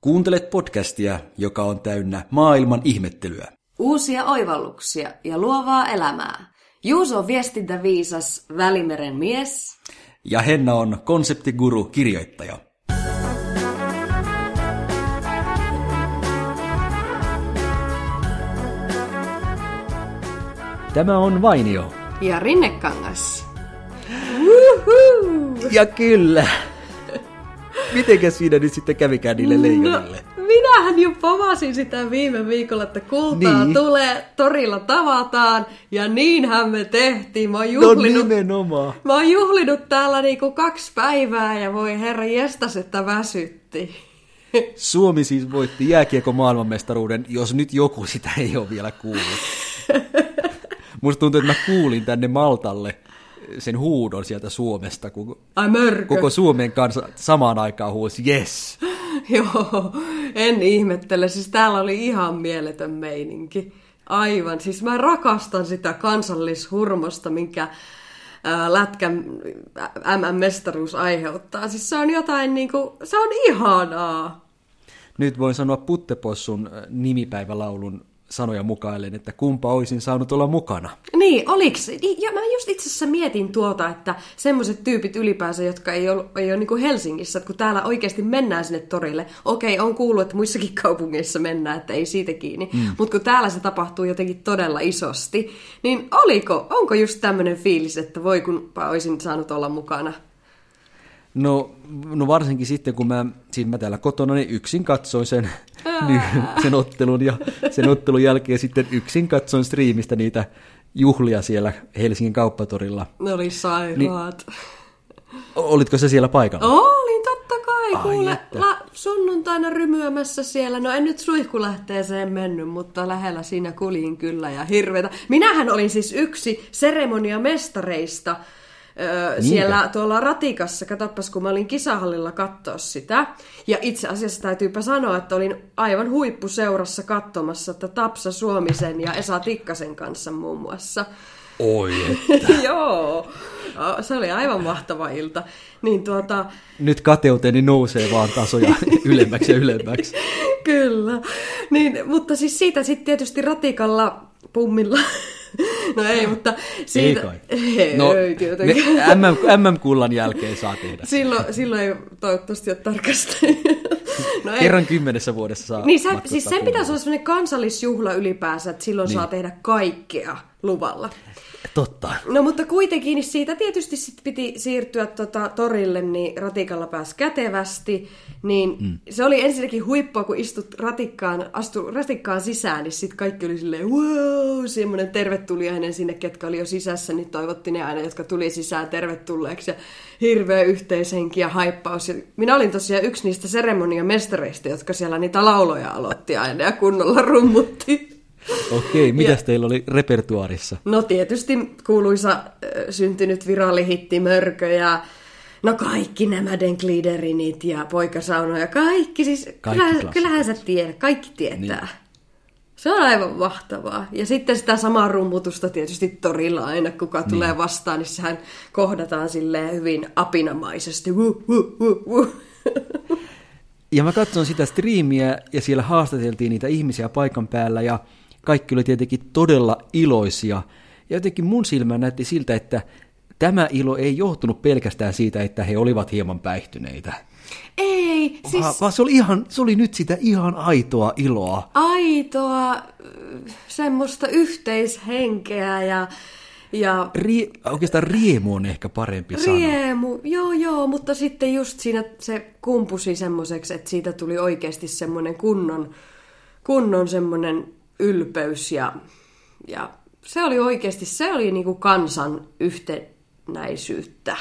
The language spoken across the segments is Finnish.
Kuuntelet podcastia, joka on täynnä maailman ihmettelyä. Uusia oivalluksia ja luovaa elämää. Juuso on viestintäviisas Välimeren mies. Ja Henna on konseptiguru kirjoittaja. Tämä on Vainio. Ja Rinnekangas. Ja kyllä. Mitenkäs siinä nyt sitten kävikään niille leijonille? No, minähän jo povasin sitä viime viikolla, että kultaa Niin. tulee, torilla tavataan, ja niinhän me tehtiin. Mä oon No juhlinut, nimenomaan. mä oon juhlinut täällä niinku kaksi päivää, ja voi herra jestas, että väsytti. Suomi siis voitti jääkiekon maailmanmestaruuden, jos nyt joku sitä ei ole vielä kuullut. Musta tuntuu, että mä kuulin tänne Maltalle sen huudon sieltä Suomesta, kun Ai mörkö. koko Suomen kanssa samaan aikaan huusi yes. Joo, en ihmettele. Siis täällä oli ihan mieletön meininki. Aivan. Siis mä rakastan sitä kansallishurmosta, minkä lätkän MM-mestaruus aiheuttaa. Siis se on jotain niinku, se on ihanaa. Nyt voin sanoa Puttepossun nimipäivälaulun sanoja mukaillen, että kumpa olisin saanut olla mukana. Niin, oliks? Niin, Ja mä just itse asiassa mietin tuota, että semmoiset tyypit ylipäänsä, jotka ei ole, ei ole niin kuin Helsingissä, että kun täällä oikeasti mennään sinne torille, okei, on kuullut, että muissakin kaupungeissa mennään, että ei siitä kiinni, mm. mutta kun täällä se tapahtuu jotenkin todella isosti, niin oliko, onko just tämmöinen fiilis, että voi kunpa olisin saanut olla mukana? No, no varsinkin sitten, kun mä, siis mä täällä kotona niin yksin katsoin sen, sen ottelun ja sen ottelun jälkeen sitten yksin katsoin striimistä niitä juhlia siellä Helsingin kauppatorilla. Ne oli sairaat. O- Olitko se siellä paikalla? Olin totta kai, Ai kuule, että. la, sunnuntaina rymyämässä siellä. No en nyt suihkulähteeseen mennyt, mutta lähellä siinä kuljin kyllä ja hirvetä. Minähän olin siis yksi seremoniamestareista öö, siellä tuolla ratikassa. Katoppas, kun mä olin kisahallilla katsoa sitä. Ja itse asiassa täytyypä sanoa, että olin aivan huippuseurassa katsomassa, että Tapsa Suomisen ja Esa Tikkasen kanssa muun muassa. Oi, Joo, se oli aivan mahtava ilta. Niin tuota, nyt kateuteni nousee vaan tasoja ylemmäksi ja ylemmäksi. Kyllä. Niin, mutta siis siitä sitten tietysti ratikalla pummilla. No ei, mutta siitä... Ei kai. Ei, No, ei tietenkään. ne MM, MM-kullan jälkeen saa tehdä. Silloin, silloin ei toivottavasti ole tarkasti. No ei. Kerran kymmenessä vuodessa saa Niin sä, siis sen pitäisi olla sellainen kansallisjuhla ylipäänsä, että silloin niin. saa tehdä kaikkea luvalla. Totta. No mutta kuitenkin niin siitä tietysti sit piti siirtyä tota, torille, niin ratikalla pääsi kätevästi. Niin mm. se oli ensinnäkin huippua, kun istut ratikkaan, astu ratikkaan sisään, niin sitten kaikki oli silleen wow, semmoinen tervetuliainen sinne, ketkä oli jo sisässä, niin toivotti ne aina, jotka tuli sisään tervetulleeksi. Ja hirveä yhteishenki ja haippaus. Ja minä olin tosiaan yksi niistä seremoniamestareista, jotka siellä niitä lauloja aloitti aina ja kunnolla rummutti. Okei, mitäs teillä oli repertuarissa? No tietysti kuuluisa äh, syntynyt virallihitti Mörkö ja no kaikki nämä Den Gliederinit ja Poikasauno ja kaikki. Siis Kaikki kyllähän, kyllähän sä tiedät, kaikki tietää. Niin. Se on aivan mahtavaa. Ja sitten sitä samaa rummutusta tietysti torilla aina, kuka niin. tulee vastaan, niin sehän kohdataan silleen hyvin apinamaisesti. Wuh, wuh, wuh, wuh. Ja mä katson sitä striimiä ja siellä haastateltiin niitä ihmisiä paikan päällä ja kaikki oli tietenkin todella iloisia. Ja jotenkin mun silmään näytti siltä, että tämä ilo ei johtunut pelkästään siitä, että he olivat hieman päihtyneitä. Ei, siis Siis... Vaan se oli, ihan, se oli nyt sitä ihan aitoa iloa. aitoa semmoista yhteishenkeä ja, ja Rie, oikeastaan riemu on ehkä parempi sana. Riemu, joo joo, mutta sitten just siinä se kumpusi semmoiseksi, että siitä tuli oikeasti semmoinen kunnon, kunnon semmoinen ylpeys ja, ja se oli oikeasti, se oli niinku kansan yhtenäisyyttä.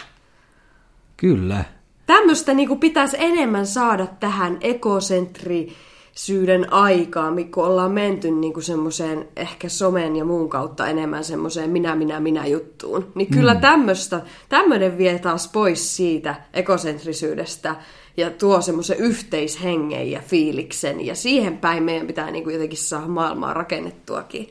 Kyllä. Tämmöistä niinku pitäisi enemmän saada tähän ekosentrisyyden aikaan, kun ollaan menty niinku semmoiseen ehkä somen ja muun kautta enemmän semmoiseen minä, minä, minä juttuun. Niin kyllä mm. tämmöistä, tämmöinen vie taas pois siitä ekosentrisyydestä ja tuo semmoisen yhteishengen ja fiiliksen. Ja siihen päin meidän pitää niinku jotenkin saada maailmaa rakennettuakin.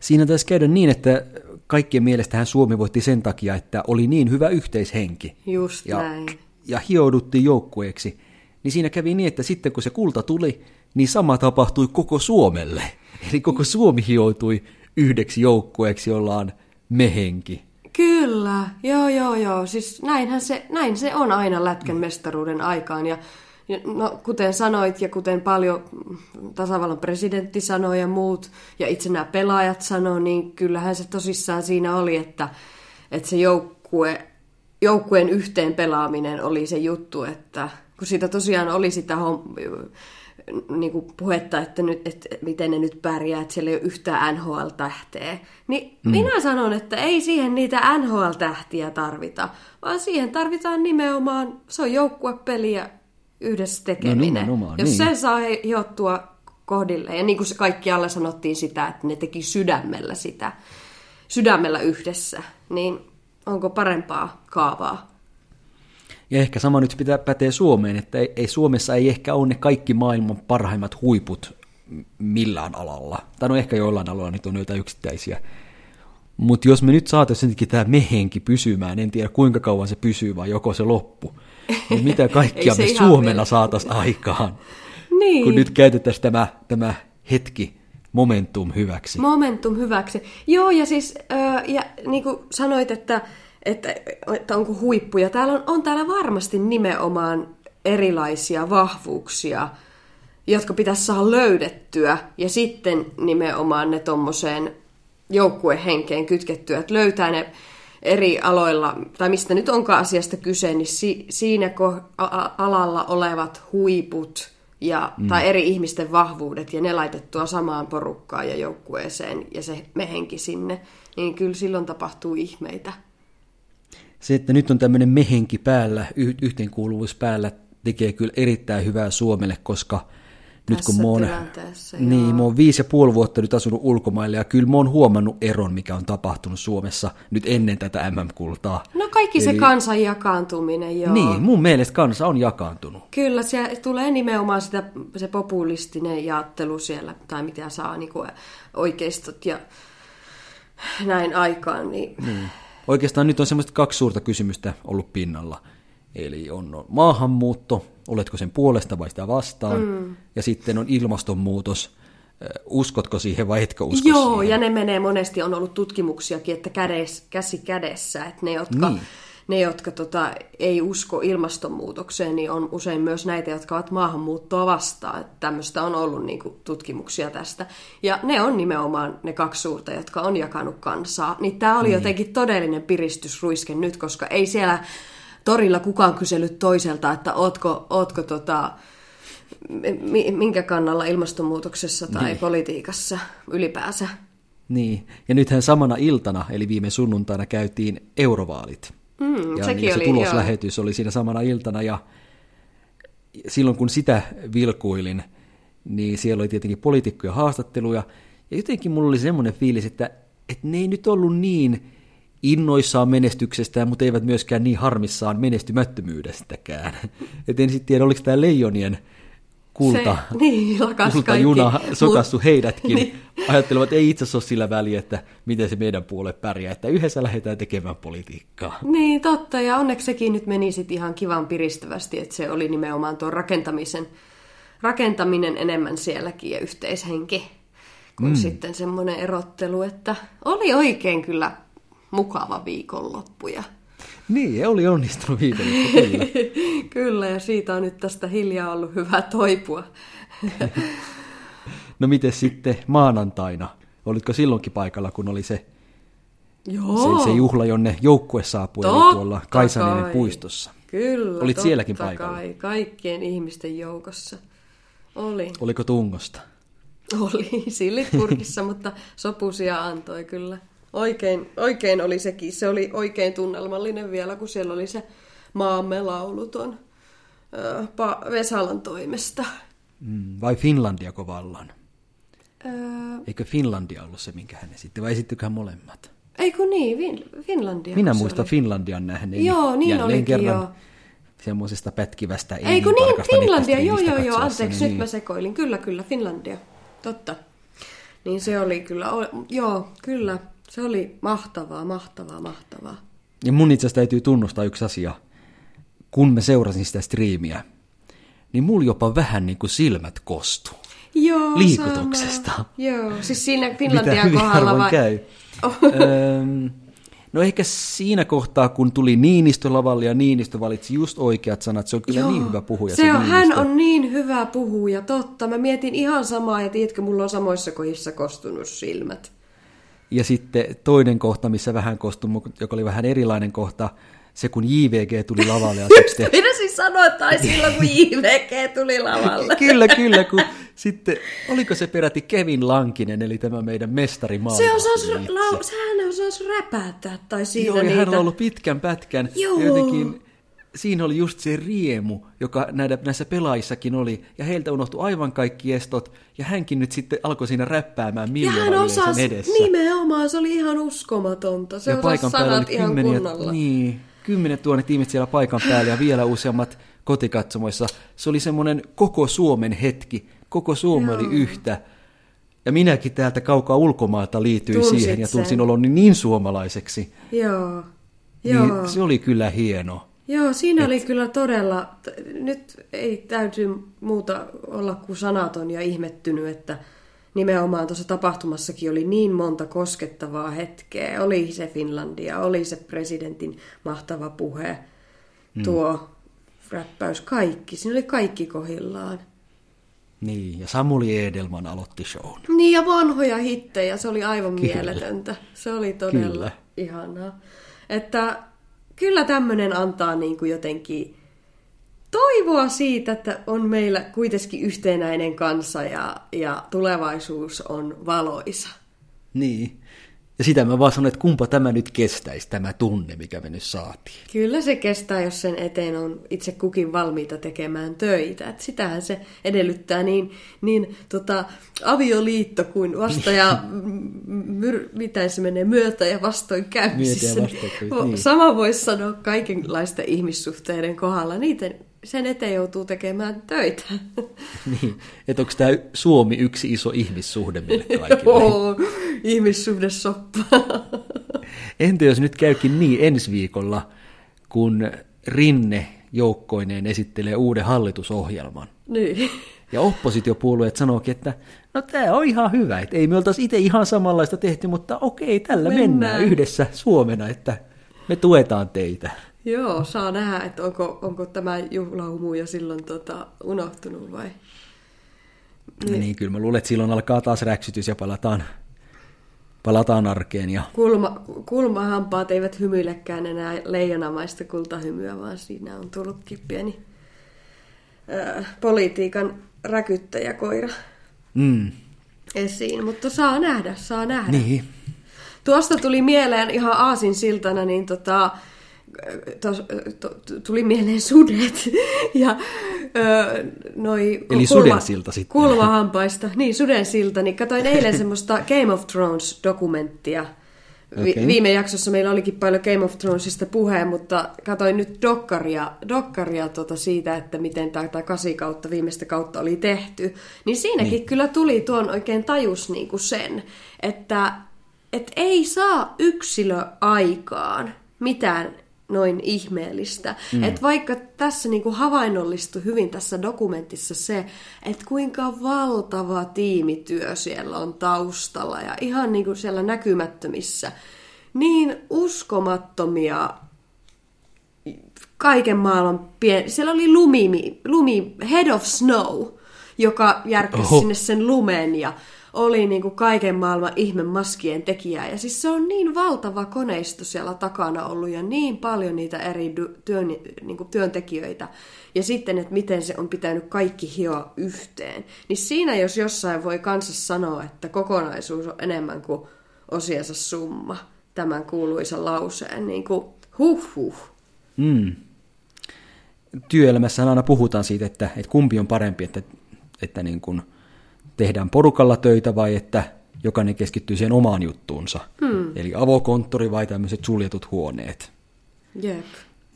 Siinä taisi käydä niin, että kaikkien mielestähän Suomi voitti sen takia, että oli niin hyvä yhteishenki. Just ja, näin. ja hiouduttiin joukkueeksi. niin siinä kävi niin, että sitten kun se kulta tuli, niin sama tapahtui koko Suomelle. Eli koko Suomi hioutui yhdeksi joukkueeksi, jolla on mehenki. Kyllä, joo joo joo. Siis näinhän se, näin se on aina lätkän mestaruuden aikaan. Ja, ja no, kuten sanoit ja kuten paljon tasavallan presidentti sanoi ja muut, ja itse nämä pelaajat sanoi, niin kyllähän se tosissaan siinä oli, että, että se joukkue, joukkueen yhteen pelaaminen oli se juttu, että kun siitä tosiaan oli sitä niin kuin puhetta, että, nyt, että miten ne nyt pärjää, että siellä ei ole yhtään NHL-tähteä. Niin mm. minä sanon, että ei siihen niitä NHL-tähtiä tarvita, vaan siihen tarvitaan nimenomaan, se on joukkuepeli ja yhdessä tekeminen. No, Jos niin. se saa hiottua kohdille, ja niin kuin se kaikki alle sanottiin sitä, että ne teki sydämellä sitä, sydämellä yhdessä, niin onko parempaa kaavaa? Ja ehkä sama nyt pitää pätee Suomeen, että ei, ei Suomessa ei ehkä ole ne kaikki maailman parhaimmat huiput millään alalla. Tai no ehkä joillain aloilla nyt on jotain yksittäisiä. Mutta jos me nyt saataisiin tämä mehenki pysymään, en tiedä kuinka kauan se pysyy vai joko se loppu, niin mitä kaikkia me Suomena saataisiin aikaan, niin. kun nyt käytettäisiin tämä, tämä hetki momentum hyväksi. Momentum hyväksi. Joo, ja siis äh, ja, niin kuin sanoit, että että, että onko huippuja. Täällä on, on täällä varmasti nimenomaan erilaisia vahvuuksia, jotka pitäisi saada löydettyä ja sitten nimenomaan ne tuommoiseen joukkuehenkeen kytkettyä, että löytää ne eri aloilla, tai mistä nyt onkaan asiasta kyse, niin si, siinä alalla olevat huiput ja, mm. tai eri ihmisten vahvuudet ja ne laitettua samaan porukkaan ja joukkueeseen ja se mehenki sinne, niin kyllä silloin tapahtuu ihmeitä se, että nyt on tämmöinen mehenki päällä, yhteenkuuluvuus päällä, tekee kyllä erittäin hyvää Suomelle, koska nyt kun mä oon, niin, mä oon viisi ja puoli vuotta nyt asunut ulkomaille ja kyllä mä oon huomannut eron, mikä on tapahtunut Suomessa nyt ennen tätä MM-kultaa. No kaikki Eli, se kansan jakaantuminen, joo. Niin, mun mielestä kansa on jakaantunut. Kyllä, se tulee nimenomaan sitä, se populistinen jaottelu siellä, tai mitä saa niin kuin oikeistot ja näin aikaan. Niin... niin Oikeastaan nyt on semmoista kaksi suurta kysymystä ollut pinnalla. Eli on maahanmuutto, oletko sen puolesta vai sitä vastaan, mm. ja sitten on ilmastonmuutos, uskotko siihen vai etkö usko Joo, siihen? ja ne menee monesti, on ollut tutkimuksiakin, että kädes, käsi kädessä, että ne, jotka niin ne, jotka tota, ei usko ilmastonmuutokseen, niin on usein myös näitä, jotka ovat maahanmuuttoa vastaan. Tämmöistä on ollut niin kuin, tutkimuksia tästä. Ja ne on nimenomaan ne kaksi suurta, jotka on jakanut kansaa. Niin tämä oli niin. jotenkin todellinen piristysruiske nyt, koska ei siellä torilla kukaan kysellyt toiselta, että ootko, ootko tota, minkä kannalla ilmastonmuutoksessa tai niin. politiikassa ylipäänsä. Niin, ja nythän samana iltana, eli viime sunnuntaina, käytiin eurovaalit. Mm, ja niin oli, se tuloslähetys joo. oli siinä samana iltana ja silloin kun sitä vilkuilin, niin siellä oli tietenkin poliitikkoja haastatteluja ja jotenkin mulla oli semmoinen fiilis, että, että ne ei nyt ollut niin innoissaan menestyksestä, mutta eivät myöskään niin harmissaan menestymättömyydestäkään. Et en sitten tiedä, oliko tämä Leijonien kulta, se, niin, kultajuna sokassu Mut, heidätkin. Niin. Ajattelevat, että ei itse asiassa ole sillä väliä, että miten se meidän puole pärjää, että yhdessä lähdetään tekemään politiikkaa. Niin, totta, ja onneksi sekin nyt meni sitten ihan kivan piristävästi, että se oli nimenomaan tuo rakentamisen, rakentaminen enemmän sielläkin ja yhteishenki, kuin mm. sitten semmoinen erottelu, että oli oikein kyllä mukava viikonloppu ja niin, oli onnistunut viikonloppu, kyllä. kyllä, ja siitä on nyt tästä hiljaa ollut hyvä toipua. no miten sitten maanantaina? Olitko silloinkin paikalla, kun oli se, Joo. se, se juhla, jonne joukkue saapui, totta eli tuolla Kaisaniemen puistossa? Kyllä, Olit sielläkin paikalla? kai, kaikkien ihmisten joukossa. Oli. Oliko tungosta? Oli, sillit purkissa, mutta sopusia antoi kyllä. Oikein, oikein oli sekin. Se oli oikein tunnelmallinen vielä, kun siellä oli se maamme lauluton äh, pa- Vesalan toimesta. Mm, vai Finlandiako vallan? Öö... Eikö Finlandia ollut se, minkä hän esitti, vai esittiköhän molemmat? Eikö niin, fin- Finlandia. Minä muistan oli. Finlandian nähneen. Joo, niin jälleen olikin, kerran joo. semmoisesta pätkivästä ei Eikö niin, Finlandia, joo, joo, joo, anteeksi, niin. nyt mä sekoilin. Kyllä, kyllä, Finlandia, totta. Niin se oli kyllä, joo, kyllä. Se oli mahtavaa, mahtavaa, mahtavaa. Ja mun itse asiassa täytyy tunnustaa yksi asia. Kun mä seurasin sitä striimiä, niin mulla jopa vähän niin kuin silmät kostu. Joo, Liikutuksesta. sama. Joo, siis siinä Mitä Finlandian hyvin kohdalla vai... käy. Oh. Öm, no ehkä siinä kohtaa, kun tuli Niinistö lavalle ja Niinistö valitsi just oikeat sanat, se on kyllä Joo. niin hyvä puhuja. Se on, hän on niin hyvä puhuja, totta. Mä mietin ihan samaa, ja tiedätkö, mulla on samoissa kohdissa kostunut silmät. Ja sitten toinen kohta, missä vähän kostui, joka oli vähän erilainen kohta, se kun JVG tuli lavalle ja sitten Minä siis sanoa, tai silloin kun JVG tuli lavalle. Kyllä, kyllä, kun sitten, oliko se peräti Kevin Lankinen, eli tämä meidän mestari Se osasi, itse. sehän osasi räpätä, tai siitä Joo, ja niitä. hänellä on ollut pitkän pätkän. Joo. Jotenkin siinä oli just se riemu, joka näitä, näissä pelaajissakin oli, ja heiltä unohtui aivan kaikki estot, ja hänkin nyt sitten alkoi siinä räppäämään ja miljoona hän yleisön osasi, edessä. nimenomaan, se oli ihan uskomatonta. Se ja paikan päällä sanat oli ihan kymmeniä, kunnolla. niin, kymmenet tuhannet ihmiset siellä paikan päällä ja vielä useammat kotikatsomoissa. Se oli semmoinen koko Suomen hetki, koko Suomi oli yhtä. Ja minäkin täältä kaukaa ulkomaalta liityin Tunsit siihen ja tunsin sen. oloni niin suomalaiseksi. Joo, joo. Niin se oli kyllä hieno. Joo, siinä oli kyllä todella, nyt ei täytyy muuta olla kuin sanaton ja ihmettynyt, että nimenomaan tuossa tapahtumassakin oli niin monta koskettavaa hetkeä. Oli se Finlandia, oli se presidentin mahtava puhe, tuo räppäys, kaikki. Siinä oli kaikki kohillaan. Niin, ja Samuli Edelman aloitti shown. Niin ja vanhoja hittejä, se oli aivan kyllä. mieletöntä. Se oli todella Kyllä. ihanaa. Että kyllä tämmöinen antaa niin kuin jotenkin toivoa siitä, että on meillä kuitenkin yhtenäinen kansa ja, ja tulevaisuus on valoisa. Niin. Ja sitä mä vaan sanon, että kumpa tämä nyt kestäisi, tämä tunne, mikä me nyt saatiin. Kyllä se kestää, jos sen eteen on itse kukin valmiita tekemään töitä. Et sitähän se edellyttää niin, niin tota, avioliitto kuin vasta ja myr, miten se menee, myötä ja vastoinkäymisissä. Vastoinkäymisissä, niin. Sama voisi sanoa kaikenlaisten ihmissuhteiden kohdalla. Niiden, sen eteen joutuu tekemään töitä. Niin, että onko tämä Suomi yksi iso ihmissuhde meille kaikille? Joo, ihmissuhdesoppa. Entä jos nyt käykin niin ensi viikolla, kun Rinne joukkoineen esittelee uuden hallitusohjelman. niin. Ja oppositiopuolueet sanookin, että no tämä on ihan hyvä, että ei me oltaisi itse ihan samanlaista tehty, mutta okei, tällä mennään, Mennään. mennään yhdessä Suomena, että me tuetaan teitä. Joo, saa nähdä, että onko, onko tämä juhlahumu jo silloin tota, unohtunut vai? Niin. niin, kyllä mä luulen, että silloin alkaa taas räksytys ja palataan, palataan arkeen. Ja... Kulma, kulmahampaat eivät hymyilekään enää leijonamaista kultahymyä, vaan siinä on tullutkin pieni ää, politiikan räkyttäjäkoira Mm, esiin. Mutta saa nähdä, saa nähdä. niin, Tuosta tuli mieleen ihan aasin siltana, niin tota, tos, to, tuli mieleen sudet ja ö, noi Eli sudensilta sitten. kulmahampaista. Niin, sudensilta. Niin katoin eilen semmoista Game of Thrones-dokumenttia. Vi, Okei. Viime jaksossa meillä olikin paljon Game of Thronesista puheen, mutta katoin nyt dokkaria, dokkaria tota siitä, että miten tämä kasi kautta, viimeistä kautta oli tehty. Niin siinäkin niin. kyllä tuli tuon oikein tajus niinku sen, että et ei saa yksilö aikaan mitään noin ihmeellistä. Mm. Että vaikka tässä niinku havainnollistui hyvin tässä dokumentissa se, että kuinka valtava tiimityö siellä on taustalla ja ihan niinku siellä näkymättömissä, niin uskomattomia kaiken maailman pien... Siellä oli lumi, lumi, head of snow, joka järkkäsi Oho. sinne sen lumen ja oli niin kuin kaiken maailman ihme maskien tekijä. Ja siis se on niin valtava koneisto siellä takana ollut ja niin paljon niitä eri työn, niin kuin työntekijöitä. Ja sitten, että miten se on pitänyt kaikki hioa yhteen. Niin siinä jos jossain voi kanssa sanoa, että kokonaisuus on enemmän kuin osiensa summa. Tämän kuuluisa lauseen. Niin kuin huh huh. mm. Työelämässä aina puhutaan siitä, että, että kumpi on parempi, että, että niin kuin tehdään porukalla töitä vai että jokainen keskittyy siihen omaan juttuunsa. Hmm. Eli avokonttori vai tämmöiset suljetut huoneet. Jep.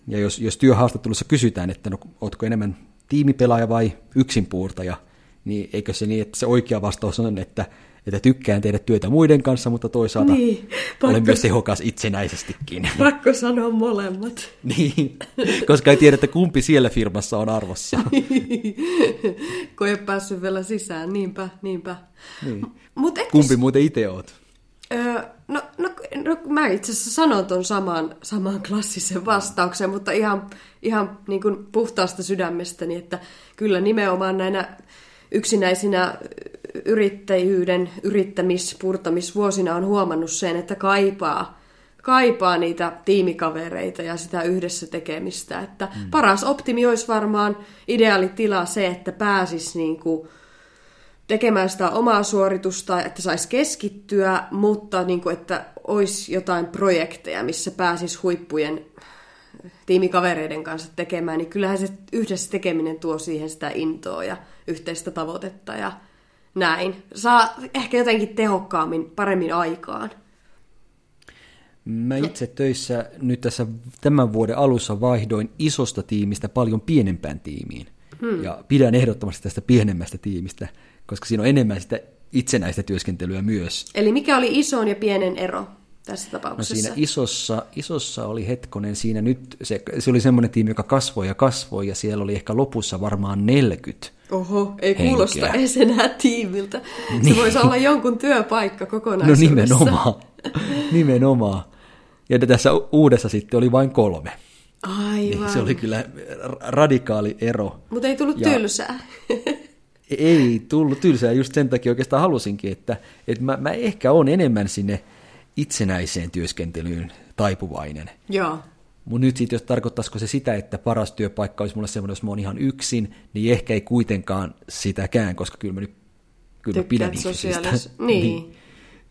Ja jos, jos työhaastattelussa kysytään, että no, ootko enemmän tiimipelaaja vai yksinpuurtaja, niin eikö se niin, että se oikea vastaus on, että, että tykkään tehdä työtä muiden kanssa, mutta toisaalta Niin, pakko- olen myös tehokas itsenäisestikin. Pakko sanoa molemmat. niin, koska ei tiedä, että kumpi siellä firmassa on arvossa. Kun ei päässyt vielä sisään, niinpä, niinpä. Niin. Mut et Kumpi muuten itse oot? Öö, no, no, no, mä itse asiassa sanon ton saman, saman klassisen vastauksen, mutta ihan, ihan niin kuin puhtaasta sydämestäni, että kyllä nimenomaan näinä yksinäisinä yrittäjyyden, yrittämis, purtamisvuosina on huomannut sen, että kaipaa, kaipaa niitä tiimikavereita ja sitä yhdessä tekemistä. Että mm. paras optimi olisi varmaan ideaalitila se, että pääsis niin kuin tekemään sitä omaa suoritusta, että saisi keskittyä, mutta niin kuin, että olisi jotain projekteja, missä pääsis huippujen tiimikavereiden kanssa tekemään, niin kyllähän se yhdessä tekeminen tuo siihen sitä intoa ja yhteistä tavoitetta ja näin. Saa ehkä jotenkin tehokkaammin, paremmin aikaan. Mä itse töissä nyt tässä tämän vuoden alussa vaihdoin isosta tiimistä paljon pienempään tiimiin. Hmm. Ja pidän ehdottomasti tästä pienemmästä tiimistä, koska siinä on enemmän sitä itsenäistä työskentelyä myös. Eli mikä oli ison ja pienen ero tässä No tapauksessa? siinä isossa, isossa oli hetkonen siinä nyt, se, se oli semmoinen tiimi, joka kasvoi ja kasvoi, ja siellä oli ehkä lopussa varmaan 40. Oho, ei henkeä. kuulosta edes enää tiimiltä. Se Niin. voisi olla jonkun työpaikka No kokonaisuudessa. nimenomaan, nimenomaan. Ja tässä uudessa sitten oli vain kolme. Aivan. Niin se oli kyllä ra- radikaali ero. Mutta ei tullut Ja- tylsää. Ei tullut tylsää, just sen takia oikeastaan halusinkin, että, että mä, mä ehkä on enemmän sinne itsenäiseen työskentelyyn taipuvainen. Joo. Mun nyt sitten, jos tarkoittaisiko se sitä, että paras työpaikka olisi mulle semmoinen, jos mä oon ihan yksin, niin ehkä ei kuitenkaan sitäkään, koska kyllä mä nyt kyllä mä pidän ihmisistä. sosiaalis- niin.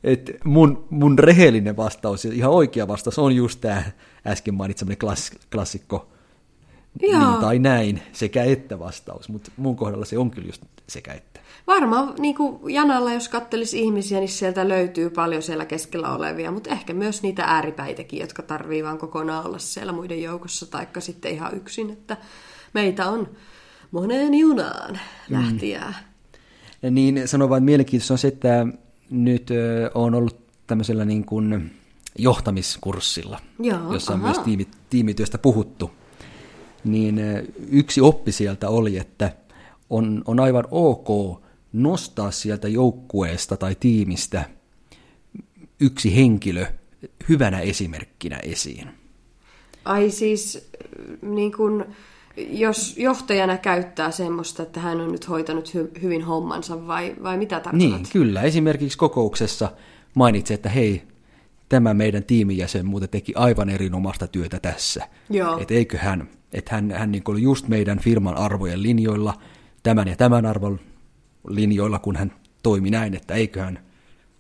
Et mun, mun rehellinen vastaus, ja ihan oikea vastaus on just tämä äsken mainitsemani klass, klassikko, Joo. niin tai näin, sekä että vastaus, mutta mun kohdalla se on kyllä just sekä että. Varmaan niin kuin Janalla, jos kattelisi ihmisiä, niin sieltä löytyy paljon siellä keskellä olevia, mutta ehkä myös niitä ääripäitäkin, jotka tarvii vaan kokonaan olla siellä muiden joukossa, taikka sitten ihan yksin, että meitä on moneen junaan lähtijää. Ja Niin sanon vain, että mielenkiintoista on se, että nyt ö, on ollut tämmöisellä niin kuin johtamiskurssilla, Joo, jossa on aha. myös tiimi, tiimityöstä puhuttu. Niin ö, yksi oppi sieltä oli, että on, on aivan ok nostaa sieltä joukkueesta tai tiimistä yksi henkilö hyvänä esimerkkinä esiin. Ai siis, niin kuin, jos johtajana käyttää semmoista, että hän on nyt hoitanut hy- hyvin hommansa, vai, vai mitä tarkoitat? Niin, kyllä. Esimerkiksi kokouksessa mainitsi, että hei, tämä meidän tiimijäsen muuten teki aivan erinomaista työtä tässä. Joo. Että eikö hän, että hän, hän niin oli just meidän firman arvojen linjoilla, tämän ja tämän arvon linjoilla, kun hän toimi näin, että eiköhän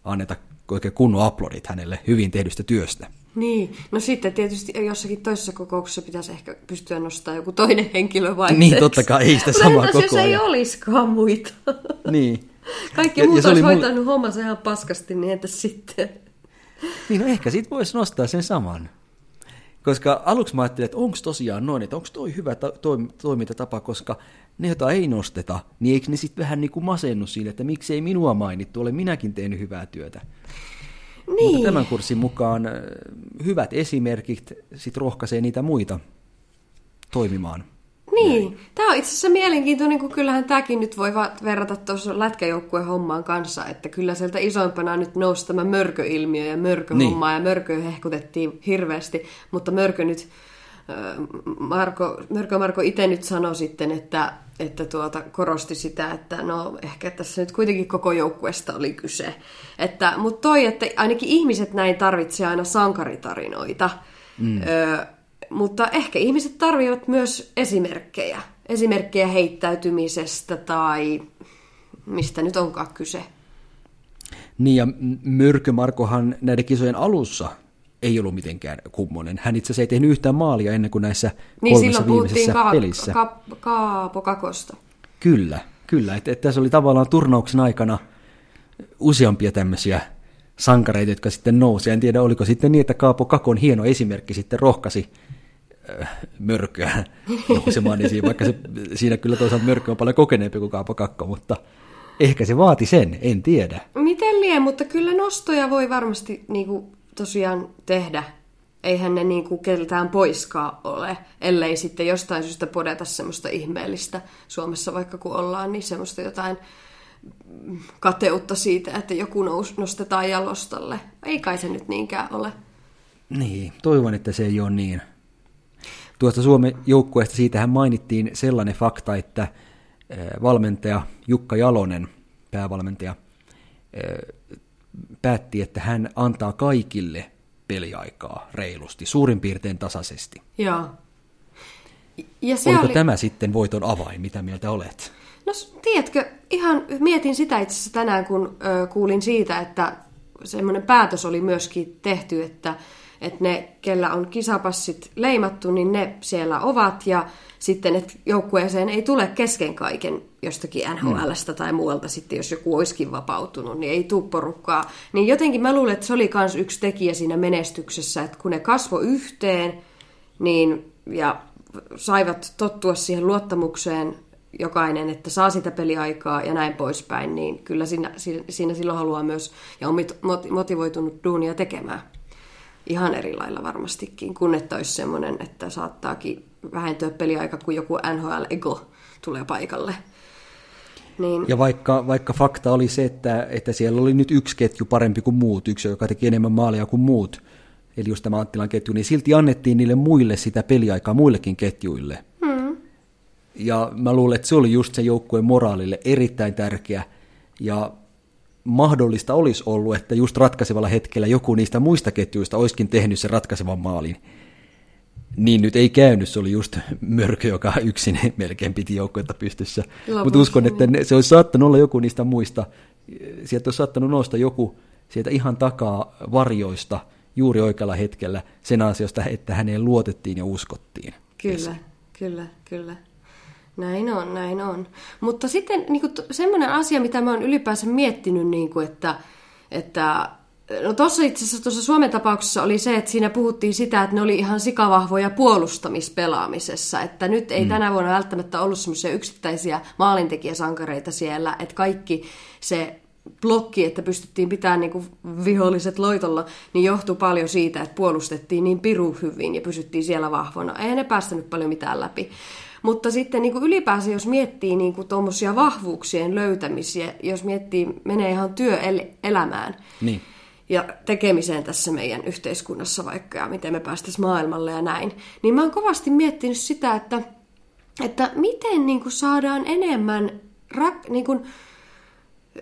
anneta oikein kunnon aplodit hänelle hyvin tehdystä työstä. Niin, no sitten tietysti jossakin toisessa kokouksessa pitäisi ehkä pystyä nostamaan joku toinen henkilö vai Niin, totta kai, ei sitä samaa entäs jos koko ei ajan. olisikaan muita? Niin. Kaikki Ja- ja muut se olisi oli mulle- hoitanut hommansa ihan paskasti, niin entäs sitten? Niin no ehkä siitä voisi nostaa sen saman. Koska aluksi mä ajattelin, että onko tosiaan noin, että onko toi hyvä ta- toim- toimintatapa, koska ne, joita ei nosteta, niin eikö ne sitten vähän niin kuin masennu siinä, että miksi ei minua mainittu, olen minäkin tehnyt hyvää työtä. Niin. Mutta tämän kurssin mukaan hyvät esimerkit sit rohkaisee niitä muita toimimaan. Niin, tämä on itse asiassa mielenkiintoinen, kun kyllähän tämäkin nyt voi verrata tuossa lätkäjoukkueen hommaan kanssa, että kyllä sieltä isoimpana nyt nousi tämä mörköilmiö ja mörköhomma niin. ja mörköä hehkutettiin hirveästi, mutta mörkö nyt, Marko, Mörkö Marko itse nyt sanoi sitten, että, että tuota, korosti sitä, että no ehkä tässä nyt kuitenkin koko joukkueesta oli kyse. Että, mutta toi, että ainakin ihmiset näin tarvitsee aina sankaritarinoita, mm. ö, mutta ehkä ihmiset tarvitsevat myös esimerkkejä. Esimerkkejä heittäytymisestä tai mistä nyt onkaan kyse. Niin ja M- Mörkö Markohan näiden kisojen alussa ei ollut mitenkään kummonen. Hän itse asiassa ei tehnyt yhtään maalia ennen kuin näissä Niin kolmessa viimeisessä ka- pelissä. ka- Kaapo Kakosta. Kyllä, kyllä. Että, että tässä oli tavallaan turnauksen aikana useampia tämmöisiä sankareita, jotka sitten nousi. En tiedä, oliko sitten niin, että Kaapo Kakon hieno esimerkki sitten rohkasi mörköä nousemaan esiin, vaikka se, siinä kyllä toisaalta mörkö on paljon kokeneempi kuin kaapakakko, mutta ehkä se vaati sen, en tiedä. Miten lie, mutta kyllä nostoja voi varmasti niin kuin, tosiaan tehdä. Eihän ne niin kuin, keltään poiskaan ole, ellei sitten jostain syystä podeta semmoista ihmeellistä Suomessa vaikka kun ollaan, niin semmoista jotain kateutta siitä, että joku nous, nostetaan jalostalle. Ei kai se nyt niinkään ole. Niin, toivon, että se ei ole niin. Tuosta Suomen joukkueesta siitähän mainittiin sellainen fakta, että valmentaja Jukka Jalonen, päävalmentaja, päätti, että hän antaa kaikille peliaikaa reilusti, suurin piirtein tasaisesti. Joo. Ja se Oliko oli... tämä sitten voiton avain? Mitä mieltä olet? No tiedätkö, ihan mietin sitä itse asiassa tänään, kun ö, kuulin siitä, että semmoinen päätös oli myöskin tehty, että, että ne, kellä on kisapassit leimattu, niin ne siellä ovat ja sitten, että joukkueeseen ei tule kesken kaiken jostakin NHLstä mm. tai muualta sitten, jos joku olisikin vapautunut, niin ei tule porukkaa. Niin jotenkin mä luulen, että se oli myös yksi tekijä siinä menestyksessä, että kun ne kasvo yhteen, niin ja saivat tottua siihen luottamukseen jokainen, että saa sitä peliaikaa ja näin poispäin, niin kyllä siinä, siinä silloin haluaa myös ja on motivoitunut duunia tekemään. Ihan eri lailla varmastikin, kun että olisi semmoinen, että saattaakin vähentyä peliaika, kun joku NHL-ego tulee paikalle. Niin. Ja vaikka, vaikka fakta oli se, että, että siellä oli nyt yksi ketju parempi kuin muut, yksi, joka teki enemmän maalia kuin muut, eli just tämä Anttilan ketju, niin silti annettiin niille muille sitä peliaikaa, muillekin ketjuille. Hmm. Ja mä luulen, että se oli just se joukkueen moraalille erittäin tärkeä, ja mahdollista olisi ollut, että just ratkaisevalla hetkellä joku niistä muista ketjuista olisikin tehnyt sen ratkaisevan maalin. Niin nyt ei käynyt, se oli just mörkö, joka yksin melkein piti joukkuetta pystyssä. Mutta uskon, että ne, se olisi saattanut olla joku niistä muista, sieltä olisi saattanut nousta joku sieltä ihan takaa varjoista juuri oikealla hetkellä sen ansiosta, että häneen luotettiin ja uskottiin. Kyllä, Esi. kyllä, kyllä. Näin on, näin on. Mutta sitten niin kuin, semmoinen asia, mitä mä oon ylipäänsä miettinyt, niin kuin, että, että No tuossa itse asiassa tuossa Suomen tapauksessa oli se, että siinä puhuttiin sitä, että ne oli ihan sikavahvoja puolustamispelaamisessa. Että nyt ei mm. tänä vuonna välttämättä ollut semmoisia yksittäisiä maalintekijäsankareita siellä, että kaikki se blokki, että pystyttiin pitämään niin viholliset loitolla, niin johtui paljon siitä, että puolustettiin niin piru hyvin ja pysyttiin siellä vahvona. Ei ne päästänyt paljon mitään läpi. Mutta sitten niin kuin ylipäänsä, jos miettii niin kuin tuommoisia vahvuuksien löytämisiä, jos miettii, menee ihan työelämään, niin. ja tekemiseen tässä meidän yhteiskunnassa vaikka ja miten me päästäisiin maailmalle ja näin, niin mä oon kovasti miettinyt sitä, että, että miten niin kuin saadaan enemmän, rak, niin kuin,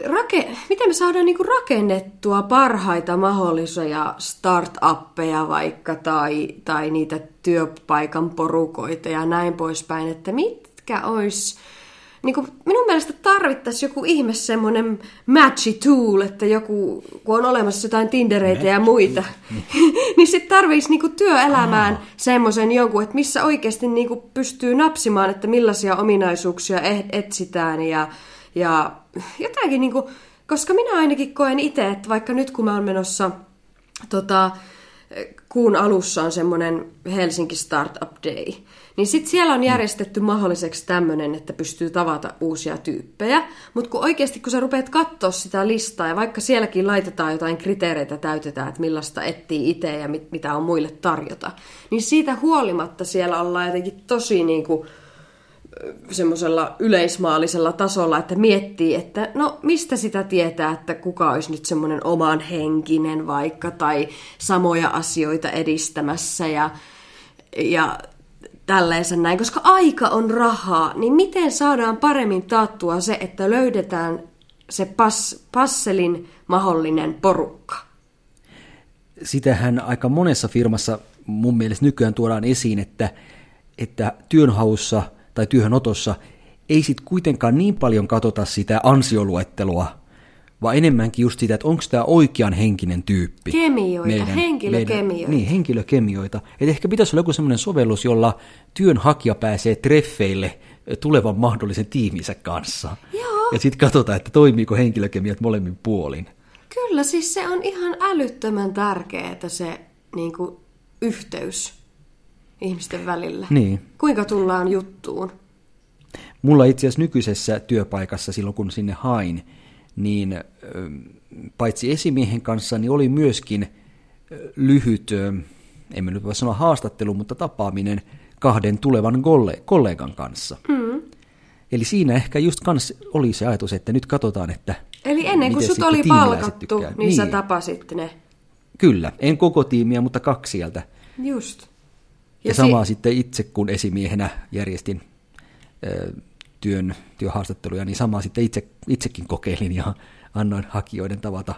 rake, miten me saadaan niin kuin rakennettua parhaita mahdollisia startuppeja vaikka tai, tai niitä työpaikan porukoita ja näin poispäin, että mitkä olisi niin kuin minun mielestä tarvittaisiin joku ihme semmoinen matchy tool, että joku, kun on olemassa jotain Tindereitä ja muita, niin sitten tarvitsisi niinku työelämään semmoisen jonkun, että missä oikeasti niinku pystyy napsimaan, että millaisia ominaisuuksia e- etsitään ja, ja jotakin, niinku, koska minä ainakin koen itse, että vaikka nyt kun mä oon menossa tota, kuun alussa on semmoinen Helsinki Startup Day, niin sitten siellä on järjestetty mahdolliseksi tämmöinen, että pystyy tavata uusia tyyppejä. Mutta kun oikeasti kun sä rupeat katsoa sitä listaa, ja vaikka sielläkin laitetaan jotain kriteereitä täytetään, että millaista etsii itse ja mit, mitä on muille tarjota, niin siitä huolimatta siellä ollaan jotenkin tosi niin kuin, semmoisella yleismaallisella tasolla, että miettii, että no mistä sitä tietää, että kuka olisi nyt semmoinen oman henkinen vaikka tai samoja asioita edistämässä ja, ja tälleensä näin, koska aika on rahaa, niin miten saadaan paremmin taattua se, että löydetään se pas, passelin mahdollinen porukka? Sitähän aika monessa firmassa mun mielestä nykyään tuodaan esiin, että, että työnhaussa tai työhönotossa ei sitten kuitenkaan niin paljon katsota sitä ansioluettelua, vaan enemmänkin just sitä, että onko tämä oikean henkinen tyyppi. Kemioita, meidän, henkilökemioita. Meidän, niin, henkilökemioita. Et ehkä pitäisi olla joku sellainen sovellus, jolla työnhakija pääsee treffeille tulevan mahdollisen tiiminsä kanssa. Joo. Ja sitten katsotaan, että toimiiko henkilökemiat molemmin puolin. Kyllä, siis se on ihan älyttömän tärkeää se niin kuin, yhteys. Ihmisten välillä. Niin. Kuinka tullaan juttuun? Mulla itse asiassa nykyisessä työpaikassa silloin, kun sinne hain, niin paitsi esimiehen kanssa, niin oli myöskin lyhyt, mä nyt voi sanoa haastattelu, mutta tapaaminen kahden tulevan kolle- kollegan kanssa. Mm. Eli siinä ehkä just kans oli se ajatus, että nyt katsotaan, että Eli ennen kuin sut oli palkattu, tykkää. niin, sä tapasit ne. Kyllä, en koko tiimiä, mutta kaksi sieltä. Just. Ja, ja si- samaa sitten itse, kun esimiehenä järjestin ö, työn, työhaastatteluja, niin samaa sitten itse, itsekin kokeilin ja annoin hakijoiden tavata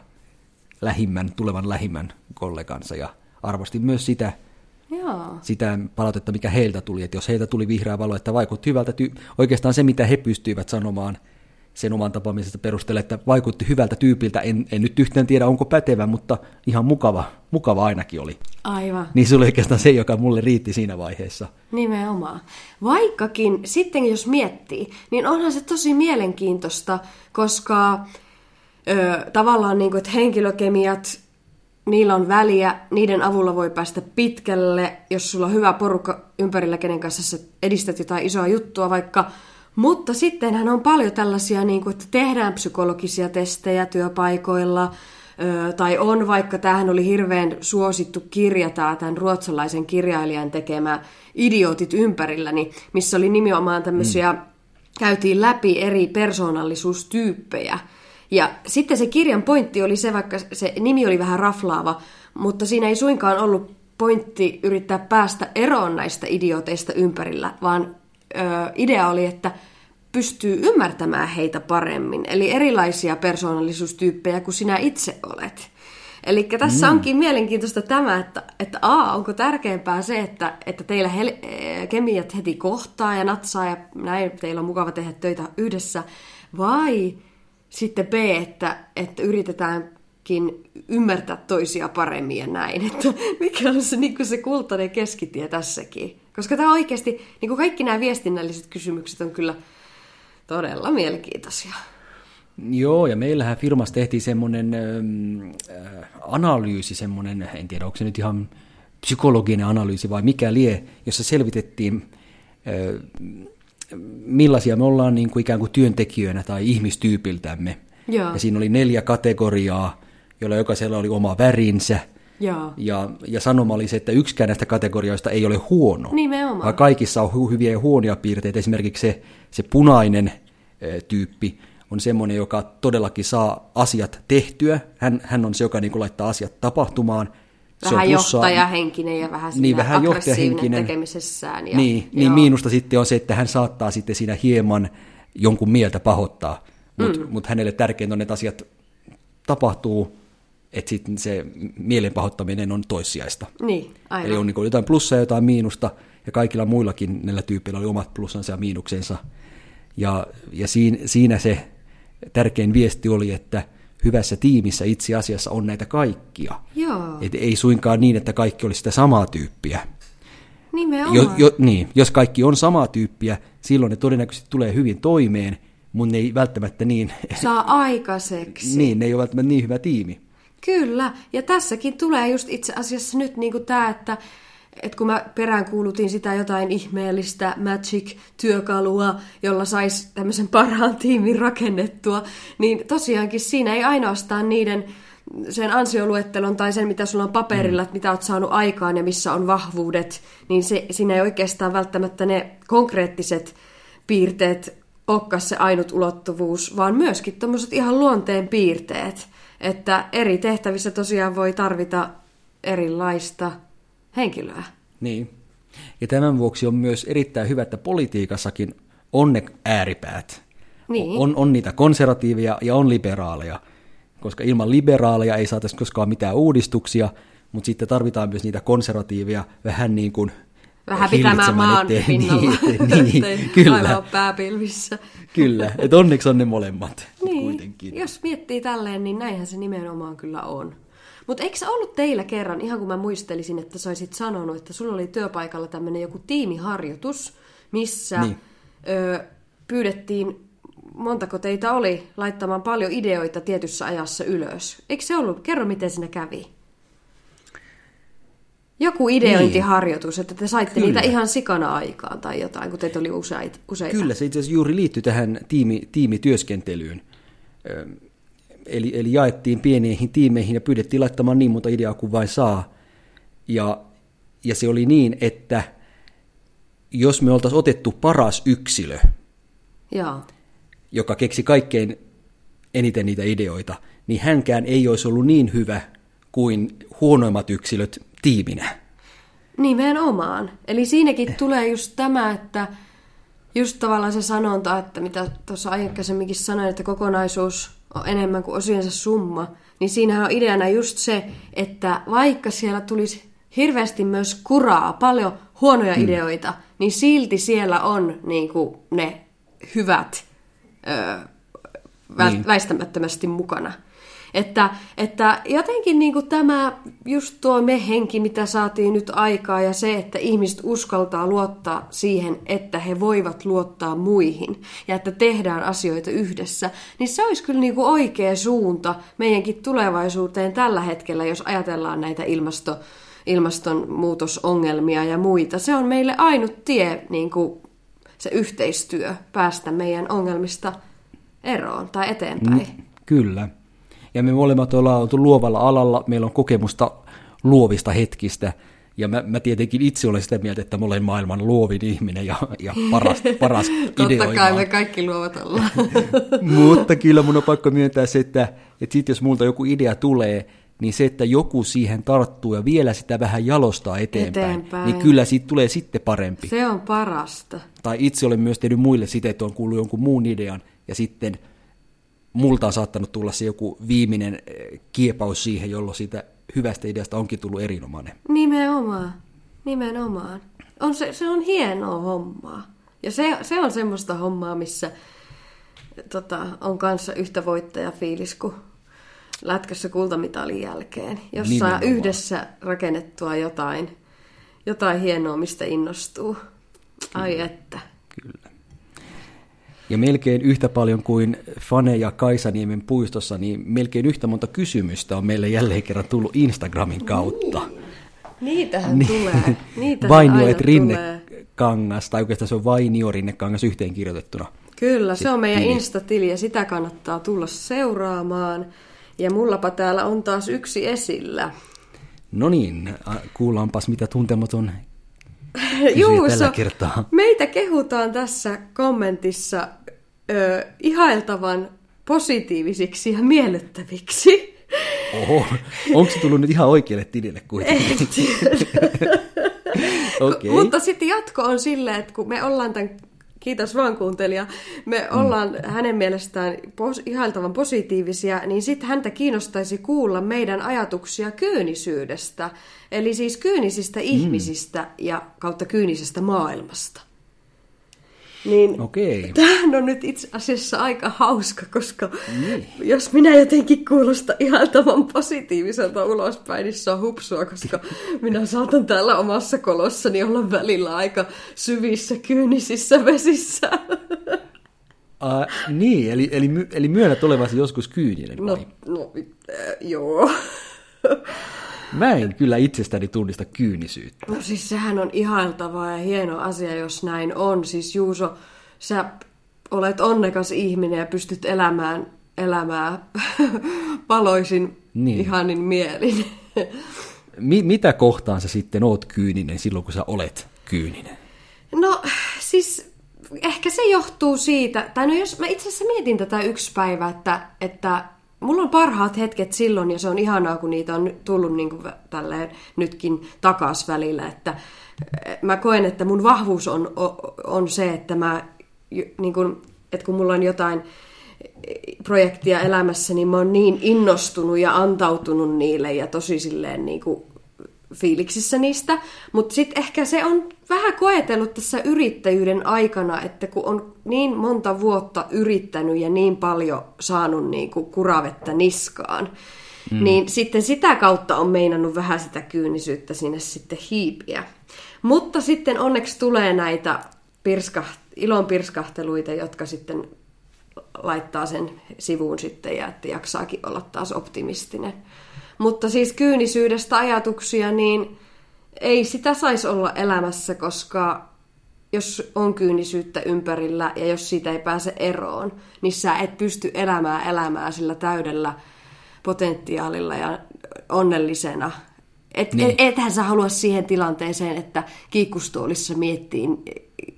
lähimmän, tulevan lähimmän kollegansa ja arvostin myös sitä, Joo. sitä palautetta, mikä heiltä tuli, että jos heiltä tuli vihreä valo, että vaikutti hyvältä, ty- oikeastaan se, mitä he pystyivät sanomaan sen oman tapaamisesta perusteella, että vaikutti hyvältä tyypiltä, en, en nyt yhtään tiedä, onko pätevä, mutta ihan mukava, mukava ainakin oli. Aivan. Niin se oli oikeastaan se, joka mulle riitti siinä vaiheessa. Nimenomaan. Vaikkakin sitten jos miettii, niin onhan se tosi mielenkiintoista, koska ö, tavallaan niin kuin, että henkilökemiat, niillä on väliä, niiden avulla voi päästä pitkälle, jos sulla on hyvä porukka ympärillä, kenen kanssa sä edistät jotain isoa juttua vaikka. Mutta sittenhän on paljon tällaisia, niin kuin, että tehdään psykologisia testejä työpaikoilla, tai on vaikka, tämähän oli hirveän suosittu kirja, tämä tämän ruotsalaisen kirjailijan tekemä Idiotit ympärilläni, missä oli nimenomaan tämmöisiä, mm. käytiin läpi eri persoonallisuustyyppejä. Ja sitten se kirjan pointti oli se, vaikka se nimi oli vähän raflaava, mutta siinä ei suinkaan ollut pointti yrittää päästä eroon näistä idioteista ympärillä, vaan idea oli, että pystyy ymmärtämään heitä paremmin, eli erilaisia persoonallisuustyyppejä kuin sinä itse olet. Eli tässä mm. onkin mielenkiintoista tämä, että, että A, onko tärkeämpää se, että, että teillä hel- eh, kemiat heti kohtaa ja natsaa ja näin teillä on mukava tehdä töitä yhdessä, vai sitten B, että, että yritetäänkin ymmärtää toisia paremmin ja näin. Että mikä on se, niin se kultainen keskitie tässäkin. Koska tämä oikeasti, niin kuin kaikki nämä viestinnälliset kysymykset on kyllä todella mielenkiintoisia. Joo, ja meillähän firmassa tehtiin semmoinen äh, analyysi, semmoinen, en tiedä onko se nyt ihan psykologinen analyysi vai mikä lie, jossa selvitettiin, äh, millaisia me ollaan niin kuin ikään kuin työntekijöinä tai ihmistyypiltämme. Joo. Ja siinä oli neljä kategoriaa, joilla jokaisella oli oma värinsä. Joo. Ja, ja sanoma oli se, että yksikään näistä kategorioista ei ole huono. Nimenomaan. Vaan kaikissa on hu- hyviä ja huonoja piirteitä. Esimerkiksi se, se punainen e, tyyppi on semmoinen, joka todellakin saa asiat tehtyä. Hän, hän on se, joka niin kuin laittaa asiat tapahtumaan. Se Vähän plussaa. johtajahenkinen ja vähän, Niin, vähän aggressiivinen tekemisessään. Ja, Niin, niin miinusta sitten on se, että hän saattaa sitten siinä hieman jonkun mieltä pahoittaa, mutta mm. mut hänelle tärkeintä on, että asiat tapahtuu, että sitten se mielen pahoittaminen on toissijaista. Niin, aivan. Eli on niin jotain plussaa ja jotain miinusta, ja kaikilla muillakin näillä tyypeillä oli omat plussansa ja miinuksensa. Ja, ja siinä, siinä se tärkein viesti oli, että hyvässä tiimissä itse asiassa on näitä kaikkia. Joo, Et ei suinkaan niin, että kaikki olisi sitä samaa tyyppiä. nimenomaan. Jo, jo, niin, jos kaikki on samaa tyyppiä, silloin ne todennäköisesti tulee hyvin toimeen, mutta ne ei välttämättä niin, Saa aikaiseksi. niin, ne ei ole välttämättä niin hyvä tiimi. Kyllä, ja tässäkin tulee just itse asiassa nyt niin kuin tämä, että, että kun mä peräänkuulutin sitä jotain ihmeellistä magic-työkalua, jolla saisi tämmöisen parhaan tiimin rakennettua, niin tosiaankin siinä ei ainoastaan niiden sen ansioluettelon tai sen, mitä sulla on paperilla, mm. että mitä oot saanut aikaan ja missä on vahvuudet, niin se, siinä ei oikeastaan välttämättä ne konkreettiset piirteet olekaan se ainut ulottuvuus, vaan myöskin tuommoiset ihan luonteen piirteet, että eri tehtävissä tosiaan voi tarvita erilaista henkilöä. Niin. Ja tämän vuoksi on myös erittäin hyvä, että politiikassakin on ne ääripäät. Niin. On, on niitä konservatiiveja ja on liberaaleja, koska ilman liberaaleja ei saataisi koskaan mitään uudistuksia, mutta sitten tarvitaan myös niitä konservatiiveja vähän niin kuin Vähän pitämään maan ettei- pinnalla, niin, niin, kyllä, aivan ole pääpilvissä. kyllä. Et onneksi on ne molemmat Niin, kuitenkin. jos miettii tälleen, niin näinhän se nimenomaan kyllä on. Mutta eikö se ollut teillä kerran, ihan kun mä muistelisin, että sä olisit sanonut, että sulla oli työpaikalla tämmöinen joku tiimiharjoitus, missä Niin. ö, pyydettiin, montako teitä oli, laittamaan paljon ideoita tietyssä ajassa ylös. Eikö se ollut? Kerro, miten siinä kävi. Joku ideointiharjoitus, että te saitte Kyllä. niitä ihan sikana aikaan tai jotain, kun teitä oli useita. useita. Kyllä, se itse asiassa juuri liittyy tähän tiimi, tiimityöskentelyyn. Eli, eli jaettiin pieniin tiimeihin ja pyydettiin laittamaan niin monta ideaa kuin vain saa. Ja, ja se oli niin, että jos me oltaisiin otettu paras yksilö, ja. joka keksi kaikkein eniten niitä ideoita, niin hänkään ei olisi ollut niin hyvä kuin huonoimmat yksilöt tiiminä. Nimenomaan. Eli siinäkin tulee just tämä, että just tavallaan se sanonta, että mitä tuossa aikaisemminkin sanoin, että kokonaisuus on enemmän kuin osiensa summa, niin siinähän on ideana just se, että vaikka siellä tulisi hirveästi myös kuraa, paljon huonoja mm. ideoita, niin silti siellä on niin kuin, ne hyvät ö, niin. väistämättömästi mukana. Että, että jotenkin niin kuin tämä, just tuo me-henki, mitä saatiin nyt aikaa, ja se, että ihmiset uskaltaa luottaa siihen, että he voivat luottaa muihin, ja että tehdään asioita yhdessä, niin se olisi kyllä niin kuin oikea suunta meidänkin tulevaisuuteen tällä hetkellä, jos ajatellaan näitä ilmasto, ilmastonmuutosongelmia ja muita. Se on meille ainut tie, niin kuin se yhteistyö, päästä meidän ongelmista eroon tai eteenpäin. Mm, kyllä. Ja me molemmat ollaan oltu luovalla alalla, meillä on kokemusta luovista hetkistä, ja mä, mä tietenkin itse olen sitä mieltä, että mä olen maailman luovin ihminen ja, ja paras, paras Totta kai me kaikki luovat ollaan. Mutta kyllä mun on pakko myöntää se, että, että sit jos multa joku idea tulee, niin se, että joku siihen tarttuu ja vielä sitä vähän jalostaa eteenpäin, eteenpäin. niin kyllä siitä tulee sitten parempi. Se on parasta. Tai itse olen myös tehnyt muille sitä, että on kuullut jonkun muun idean, ja sitten multa on saattanut tulla se joku viimeinen eh, kiepaus siihen, jolloin siitä hyvästä ideasta onkin tullut erinomainen. Nimenomaan, nimenomaan. On se, se on hienoa hommaa. Ja se, se on semmoista hommaa, missä tota, on kanssa yhtä voittajafiilis kuin lätkässä kultamitalin jälkeen. Jos Nimenomaan. saa yhdessä rakennettua jotain, jotain hienoa, mistä innostuu. Ai Kyllä. että. Ja melkein yhtä paljon kuin faneja Kaisaniemen puistossa, niin melkein yhtä monta kysymystä on meille jälleen kerran tullut Instagramin kautta. Niin. Niitähän niin. tulee. Niitähän Vainio et Rinnekangas, tai oikeastaan se on Vainio Rinnekangas yhteen kirjoitettuna. Kyllä, se on meidän Insta-tili ja sitä kannattaa tulla seuraamaan. Ja mullapa täällä on taas yksi esillä. No niin, kuullaanpas mitä tuntematon Juuso, tällä kertaa. meitä kehutaan tässä kommentissa ö, ihailtavan positiivisiksi ja miellyttäviksi. Oho, onko se tullut nyt ihan oikealle tilille kuitenkin? okay. Mutta sitten jatko on silleen, että kun me ollaan tämän kiitos vaan kuuntelija, me mm. ollaan mm. hänen mielestään pos, ihailtavan positiivisia, niin sitten häntä kiinnostaisi kuulla meidän ajatuksia kyynisyydestä. Eli siis kyynisistä mm. ihmisistä ja kautta kyynisestä maailmasta. Niin Okei. tämähän on nyt itse asiassa aika hauska, koska niin. jos minä jotenkin kuulostan ihaltavan positiiviselta ulospäin, niin se on hupsua, koska minä saatan täällä omassa kolossani olla välillä aika syvissä kyynisissä vesissä. Uh, niin, eli, eli, eli myönnät olevasi joskus kyyninen vai? No, no äh, joo. Mä en kyllä itsestäni tunnista kyynisyyttä. No siis sehän on ihailtavaa ja hieno asia, jos näin on. Siis Juuso, sä olet onnekas ihminen ja pystyt elämään elämää paloisin niin. ihanin mielin. Mi- mitä kohtaan sä sitten oot kyyninen silloin, kun sä olet kyyninen? No siis ehkä se johtuu siitä, tai no jos mä itse asiassa mietin tätä yksi päivä, että, että mulla on parhaat hetket silloin, ja se on ihanaa, kun niitä on tullut niin kuin tälleen nytkin takas välillä, että eh, mä koen, että mun vahvuus on, on se, että mä, niin kuin, että kun mulla on jotain eh, projektia elämässä, niin mä oon niin innostunut ja antautunut niille ja tosi silleen niin kuin fiiliksissä niistä. Mutta sitten ehkä se on vähän koetellut tässä yrittäjyyden aikana, että kun on niin monta vuotta yrittänyt ja niin paljon saanut niin kuin kuravettä niskaan, mm. niin sitten sitä kautta on meinannut vähän sitä kyynisyyttä sinne sitten hiipiä. Mutta sitten onneksi tulee näitä pirskaht- ilon pirskahteluita, jotka sitten laittaa sen sivuun sitten ja että jaksaakin olla taas optimistinen. Mutta siis kyynisyydestä ajatuksia, niin ei sitä saisi olla elämässä, koska jos on kyynisyyttä ympärillä ja jos siitä ei pääse eroon, niin sä et pysty elämään elämää sillä täydellä potentiaalilla ja onnellisena. Et, niin. et, ethän sä halua siihen tilanteeseen, että kiikkustuolissa miettii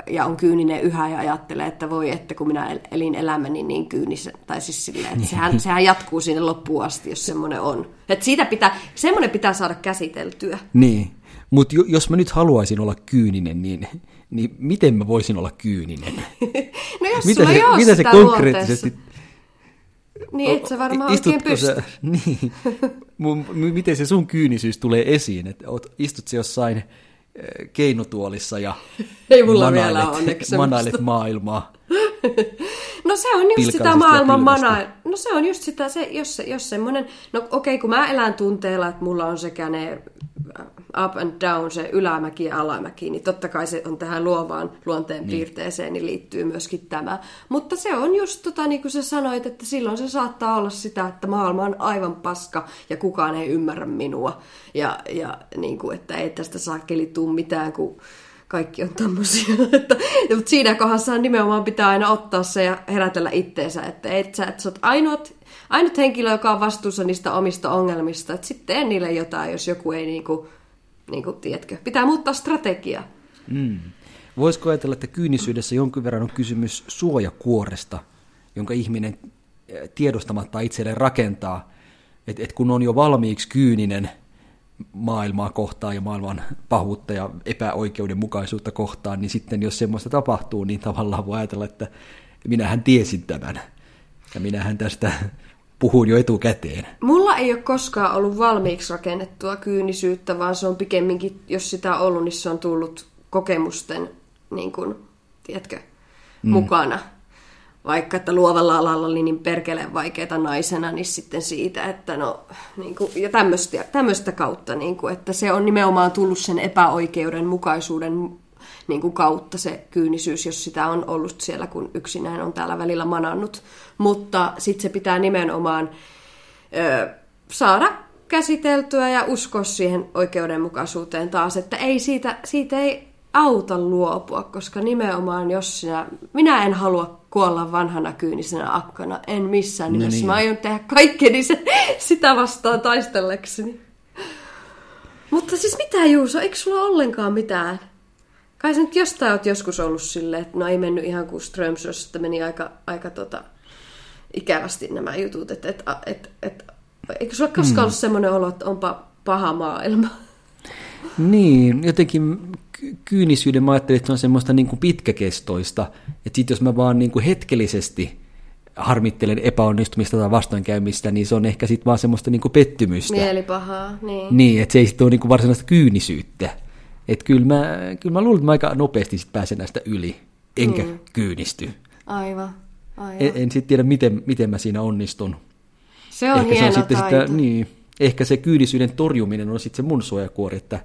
ja on kyyninen yhä ja ajattelee, että voi, että kun minä elin elämäni niin kyynisen, tai siis silleen, että sehän, sehän jatkuu sinne loppuun asti, jos semmoinen on. Että siitä pitää, semmoinen pitää saada käsiteltyä. Niin, mutta jos mä nyt haluaisin olla kyyninen, niin, niin miten mä voisin olla kyyninen? no jos mitä sulla se, mitä se konkreettisesti... Niin, et sä varmaan oikein pysty. Sä, niin, miten se sun kyynisyys tulee esiin? Että istut se jossain keinotuolissa ja Ei mulla manailet, vielä onneksi manailet maailmaa. No se on just sitä maailman mana. No se on just sitä, se, jos, jos semmoinen, no okei, okay, kun mä elän tunteella, että mulla on sekä ne up and down, se ylämäki ja alamäki, niin totta kai se on tähän luovaan luonteen niin. piirteeseen, niin liittyy myöskin tämä. Mutta se on just tota, niin kuin sä sanoit, että silloin se saattaa olla sitä, että maailma on aivan paska ja kukaan ei ymmärrä minua. Ja, ja niin kuin, että ei tästä saakeli tuu mitään, kun kaikki on tämmöisiä. Että, mutta siinä kohdassa nimenomaan pitää aina ottaa se ja herätellä itteensä, että et sä, että sä oot ainut, ainut henkilö, joka on vastuussa niistä omista ongelmista. Että sitten tee niille jotain, jos joku ei niinku niin kuin, tiedätkö, pitää muuttaa strategiaa. Mm. Voisiko ajatella, että kyynisyydessä jonkin verran on kysymys suojakuoresta, jonka ihminen eh, tiedostamatta itselleen rakentaa, että et kun on jo valmiiksi kyyninen maailmaa kohtaan ja maailman pahuutta ja epäoikeudenmukaisuutta kohtaan, niin sitten jos semmoista tapahtuu, niin tavallaan voi ajatella, että minähän tiesin tämän ja minähän tästä puhun jo etukäteen. Mulla ei ole koskaan ollut valmiiksi rakennettua kyynisyyttä, vaan se on pikemminkin, jos sitä on ollut, niin se on tullut kokemusten, niin kuin, tiedätkö, mm. mukana. Vaikka että luovalla alalla oli niin perkeleen vaikeita naisena, niin sitten siitä, että no, niin kuin, ja tämmöistä, tämmöistä kautta, niin kuin, että se on nimenomaan tullut sen epäoikeudenmukaisuuden niin kuin kautta se kyynisyys, jos sitä on ollut siellä, kun yksinään on täällä välillä manannut. Mutta sitten se pitää nimenomaan ö, saada käsiteltyä ja uskoa siihen oikeudenmukaisuuteen taas, että ei siitä, siitä ei auta luopua, koska nimenomaan jos sinä, minä en halua kuolla vanhana kyynisenä akkana, en missään no nimessä. No niin. Mä aion tehdä kaikkeni se, sitä vastaan taistellekseni. Mutta siis mitä Juuso, eikö sulla ollenkaan mitään Kai sä nyt jostain oot joskus ollut silleen, että no ei mennyt ihan kuin Strömsös, että meni aika, aika tota, ikävästi nämä jutut. Että et, et, et, eikö sulla koskaan mm. ollut semmoinen olo, että onpa paha maailma? Niin, jotenkin kyynisyyden mä ajattelin, että se on semmoista niin kuin pitkäkestoista. Että sitten jos mä vaan niin kuin hetkellisesti harmittelen epäonnistumista tai vastoinkäymistä, niin se on ehkä sitten vaan semmoista niin kuin pettymystä. Mielipahaa, niin. Niin, että se ei sitten ole niin kuin varsinaista kyynisyyttä. Että kyllä mä, kyllä mä luulen, että mä aika nopeasti sit pääsen näistä yli, enkä mm. kyynisty. Aivan, aivan. En, en sitten tiedä, miten, miten mä siinä onnistun. Se on ehkä hieno se on sitten sitä, niin, ehkä se kyynisyyden torjuminen on sitten se mun suojakuori, että,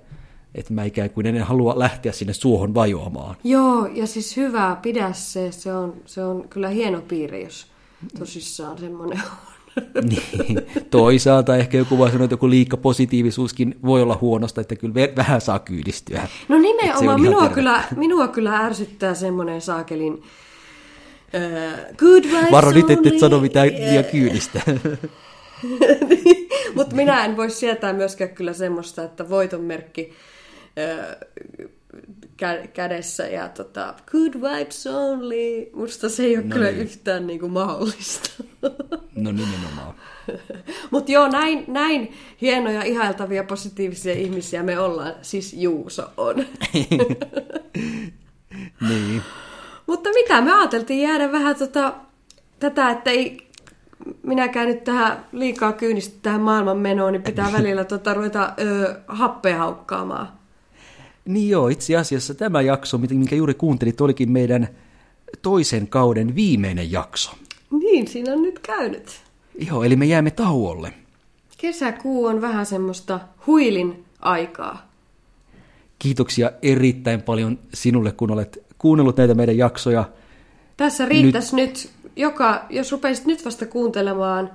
että mä ikään kuin en halua lähteä sinne suohon vajoamaan. Joo, ja siis hyvä, pidä se. Se on, se on kyllä hieno piirre, jos tosissaan semmoinen on. Niin. Toisaalta ehkä joku voi sanoa, että joku liikka positiivisuuskin voi olla huonosta, että kyllä vähän saa kyydistyä. No nimenomaan, minua kyllä, minua kyllä ärsyttää semmoinen saakelin uh, good vibes Varo nyt, et sano mitään liian kyydistä. mutta minä en voi sietää myöskään kyllä semmoista, että voitonmerkki uh, kä- kädessä ja tota, good vibes only. Musta se ei ole no kyllä niin. yhtään niinku mahdollista. no nimenomaan. Mutta joo, näin, näin hienoja, ihailtavia, positiivisia ihmisiä me ollaan. Siis Juuso on. niin. Mutta mitä, me ajateltiin jäädä vähän tota, tätä, että ei minäkään nyt tähän liikaa kyynistä tähän maailman menoon, niin pitää välillä tota, ruveta ö, happea haukkaamaan. Niin joo, itse asiassa tämä jakso, minkä juuri kuuntelit, olikin meidän toisen kauden viimeinen jakso. Niin, siinä on nyt käynyt. Joo, eli me jäämme tauolle. Kesäkuu on vähän semmoista huilin aikaa. Kiitoksia erittäin paljon sinulle, kun olet kuunnellut näitä meidän jaksoja. Tässä riittäisi nyt, nyt joka, jos rupeisit nyt vasta kuuntelemaan,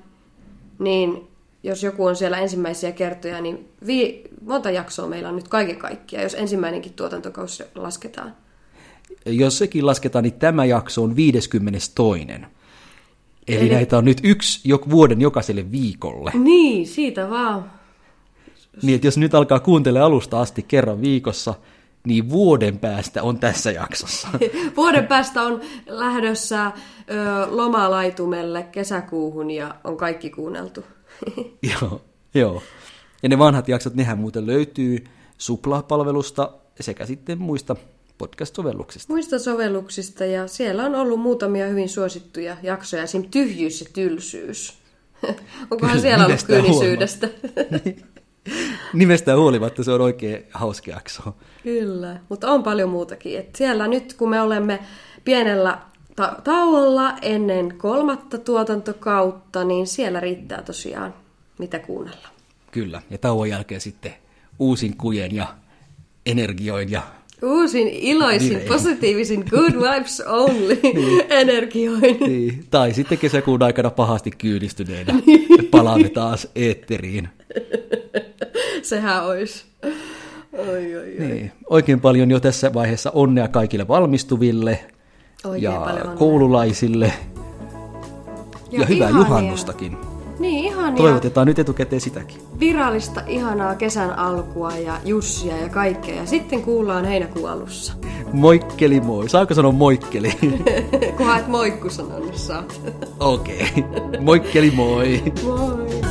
niin jos joku on siellä ensimmäisiä kertoja, niin vi- monta jaksoa meillä on nyt kaiken kaikkiaan, jos ensimmäinenkin tuotantokausi lasketaan. Jos sekin lasketaan, niin tämä jakso on 52. Eli, Eli- näitä on nyt yksi jo, vuoden jokaiselle viikolle. Niin, siitä vaan. Niin, että jos nyt alkaa kuuntelemaan alusta asti kerran viikossa, niin vuoden päästä on tässä jaksossa. Vuoden päästä on lähdössä ö, lomalaitumelle kesäkuuhun ja on kaikki kuunneltu. joo, joo. Ja ne vanhat jaksot, nehän muuten löytyy Supla-palvelusta sekä sitten muista podcast-sovelluksista. Muista sovelluksista ja siellä on ollut muutamia hyvin suosittuja jaksoja, esim. tyhjyys ja tylsyys. Onkohan Kyllä, siellä ollut nimestä kyynisyydestä? Nimestään huolimatta se on oikein hauska jakso. Kyllä, mutta on paljon muutakin. Et siellä nyt, kun me olemme pienellä ta- tauolla ennen kolmatta tuotantokautta, niin siellä riittää tosiaan mitä kuunnella. Kyllä, ja tauon jälkeen sitten uusin kujen ja energioin ja Uusin, iloisin, Niin. positiivisin, good vibes only energioin. niin, tai sitten kesäkuun aikana pahasti kyydistyneenä palaamme taas eetteriin. Sehän olisi. Oi, oi, oi. Niin. Oikein paljon jo tässä vaiheessa onnea kaikille valmistuville Oikein ja koululaisille ja, ja hyvää ihania- juhannustakin. Niin, ihania Toivotetaan nyt etukäteen sitäkin. virallista, ihanaa kesän alkua ja Jussia ja kaikkea. Ja sitten kuullaan heinäkuun alussa. Moikkeli moi. Saako sanoa moikkeli? Kunhan et moikku sanonut saat. Okei. Okay. Moikkeli moi. Moi!